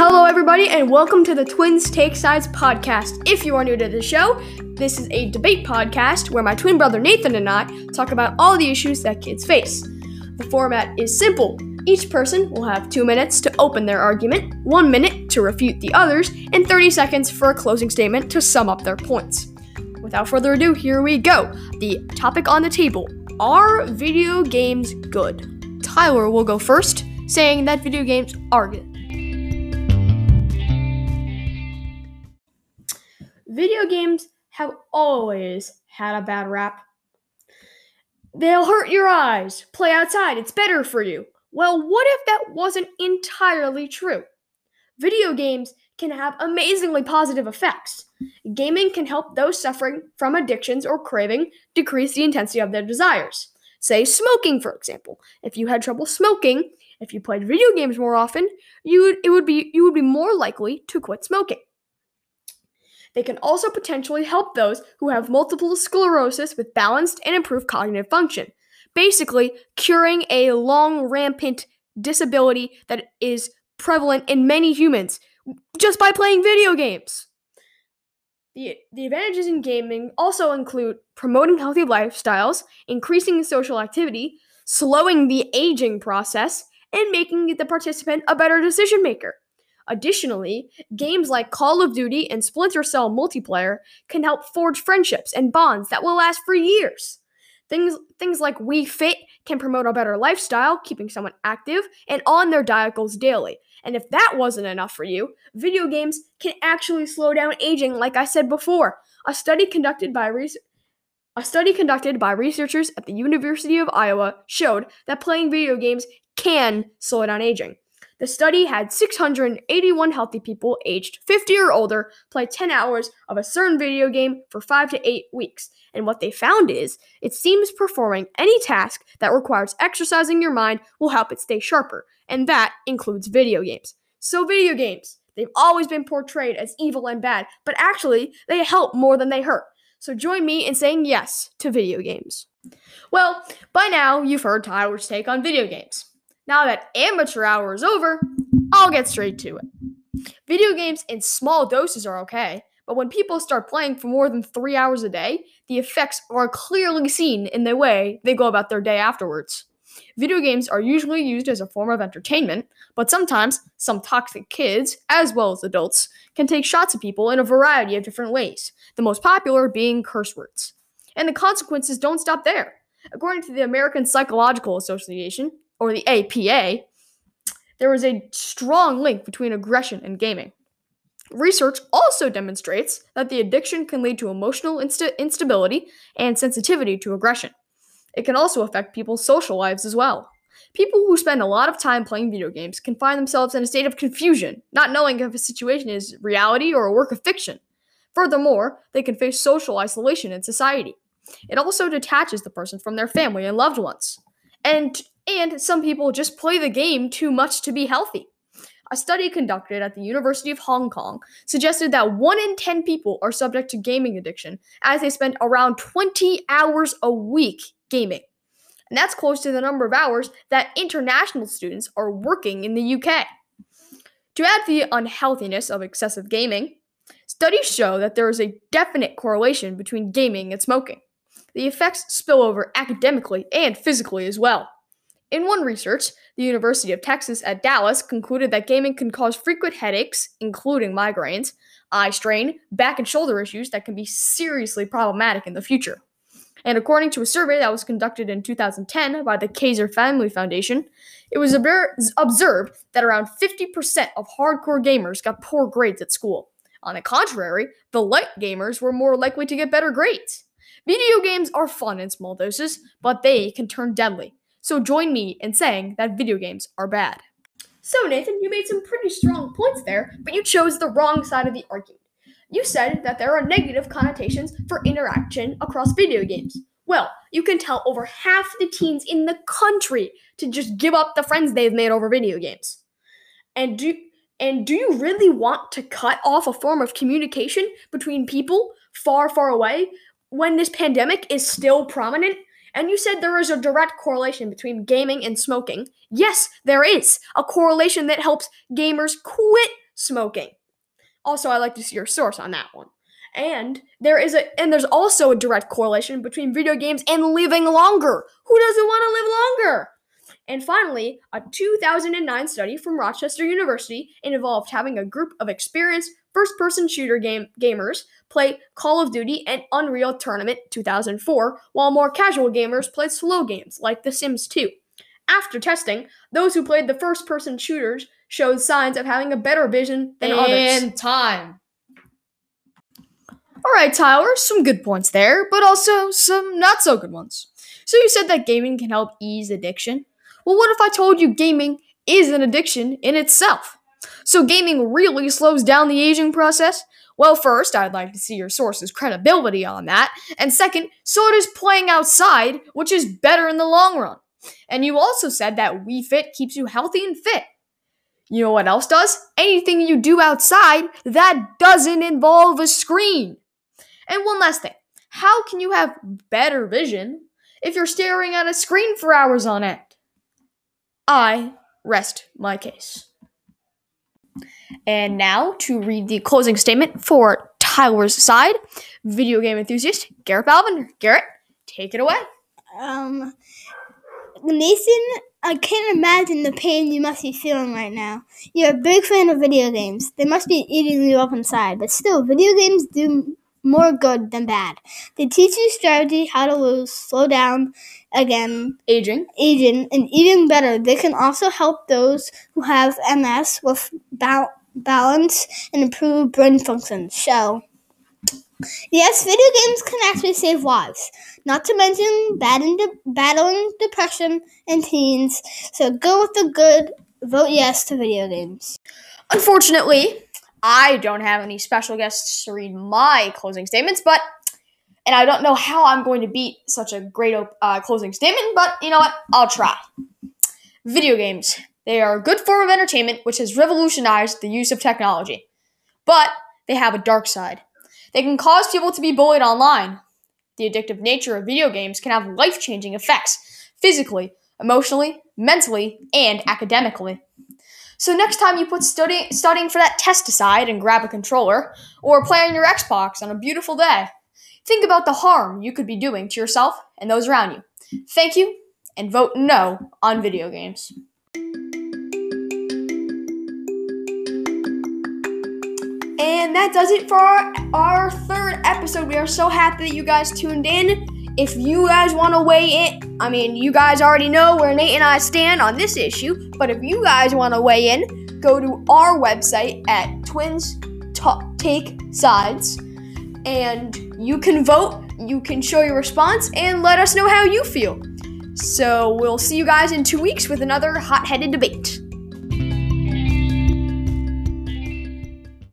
Hello, everybody, and welcome to the Twins Take Sides podcast. If you are new to the show, this is a debate podcast where my twin brother Nathan and I talk about all the issues that kids face. The format is simple. Each person will have two minutes to open their argument, one minute to refute the others, and 30 seconds for a closing statement to sum up their points. Without further ado, here we go. The topic on the table Are video games good? Tyler will go first, saying that video games are good. Video games have always had a bad rap. They'll hurt your eyes. Play outside, it's better for you. Well, what if that wasn't entirely true? Video games can have amazingly positive effects. Gaming can help those suffering from addictions or craving decrease the intensity of their desires. Say smoking, for example. If you had trouble smoking, if you played video games more often, you would, it would be you would be more likely to quit smoking. They can also potentially help those who have multiple sclerosis with balanced and improved cognitive function, basically, curing a long, rampant disability that is prevalent in many humans just by playing video games. The, the advantages in gaming also include promoting healthy lifestyles, increasing social activity, slowing the aging process, and making the participant a better decision maker. Additionally, games like Call of Duty and Splinter Cell multiplayer can help forge friendships and bonds that will last for years. Things, things like Wii Fit can promote a better lifestyle, keeping someone active and on their diet goals daily. And if that wasn't enough for you, video games can actually slow down aging, like I said before. A study conducted by a study conducted by researchers at the University of Iowa showed that playing video games can slow down aging. The study had 681 healthy people aged 50 or older play 10 hours of a certain video game for 5 to 8 weeks. And what they found is it seems performing any task that requires exercising your mind will help it stay sharper, and that includes video games. So, video games, they've always been portrayed as evil and bad, but actually, they help more than they hurt. So, join me in saying yes to video games. Well, by now, you've heard Tyler's take on video games. Now that amateur hour is over, I'll get straight to it. Video games in small doses are okay, but when people start playing for more than three hours a day, the effects are clearly seen in the way they go about their day afterwards. Video games are usually used as a form of entertainment, but sometimes some toxic kids, as well as adults, can take shots at people in a variety of different ways, the most popular being curse words. And the consequences don't stop there. According to the American Psychological Association, or the APA, there is a strong link between aggression and gaming. Research also demonstrates that the addiction can lead to emotional insta- instability and sensitivity to aggression. It can also affect people's social lives as well. People who spend a lot of time playing video games can find themselves in a state of confusion, not knowing if a situation is reality or a work of fiction. Furthermore, they can face social isolation in society. It also detaches the person from their family and loved ones. And and some people just play the game too much to be healthy. A study conducted at the University of Hong Kong suggested that 1 in 10 people are subject to gaming addiction as they spend around 20 hours a week gaming. And that's close to the number of hours that international students are working in the UK. To add to the unhealthiness of excessive gaming, studies show that there is a definite correlation between gaming and smoking. The effects spill over academically and physically as well. In one research, the University of Texas at Dallas concluded that gaming can cause frequent headaches, including migraines, eye strain, back and shoulder issues that can be seriously problematic in the future. And according to a survey that was conducted in 2010 by the Kaiser Family Foundation, it was observed that around 50% of hardcore gamers got poor grades at school. On the contrary, the light gamers were more likely to get better grades. Video games are fun in small doses, but they can turn deadly. So join me in saying that video games are bad. So, Nathan, you made some pretty strong points there, but you chose the wrong side of the argument. You said that there are negative connotations for interaction across video games. Well, you can tell over half the teens in the country to just give up the friends they've made over video games. And do and do you really want to cut off a form of communication between people far, far away when this pandemic is still prominent? And you said there is a direct correlation between gaming and smoking. Yes, there is a correlation that helps gamers quit smoking. Also, I'd like to see your source on that one. And there is a and there's also a direct correlation between video games and living longer. Who doesn't want to live longer? And finally, a 2009 study from Rochester University involved having a group of experienced first-person shooter game gamers play Call of Duty and Unreal Tournament 2004, while more casual gamers played slow games like The Sims 2. After testing, those who played the first-person shooters showed signs of having a better vision than others. And time. All right, Tyler, some good points there, but also some not so good ones. So you said that gaming can help ease addiction. Well, what if I told you gaming is an addiction in itself? So gaming really slows down the aging process? Well, first, I'd like to see your source's credibility on that. And second, so does playing outside, which is better in the long run. And you also said that Wii Fit keeps you healthy and fit. You know what else does? Anything you do outside that doesn't involve a screen. And one last thing how can you have better vision if you're staring at a screen for hours on end? I rest my case. And now to read the closing statement for Tyler's side, video game enthusiast Garrett Balvin. Garrett, take it away. Um, Nathan, I can't imagine the pain you must be feeling right now. You're a big fan of video games. They must be eating you up inside, but still, video games do more good than bad. They teach you strategy, how to lose, slow down, again, Aging. aging, and even better, they can also help those who have MS with ba- balance and improve brain function. So, yes, video games can actually save lives. Not to mention battling, de- battling depression in teens. So go with the good. Vote yes to video games. Unfortunately, I don't have any special guests to read my closing statements, but and I don't know how I'm going to beat such a great uh, closing statement, but you know what? I'll try. Video games. They are a good form of entertainment which has revolutionized the use of technology. But they have a dark side. They can cause people to be bullied online. The addictive nature of video games can have life changing effects physically, emotionally, mentally, and academically. So next time you put study- studying for that test aside and grab a controller, or play on your Xbox on a beautiful day, think about the harm you could be doing to yourself and those around you. Thank you, and vote no on video games. And that does it for our, third episode. We are so happy that you guys tuned in. If you guys want to weigh in, I mean, you guys already know where Nate and I stand on this issue, but if you guys want to weigh in, go to our website at Twins Ta- Take Sides and you can vote, you can show your response, and let us know how you feel. So we'll see you guys in two weeks with another hot headed debate.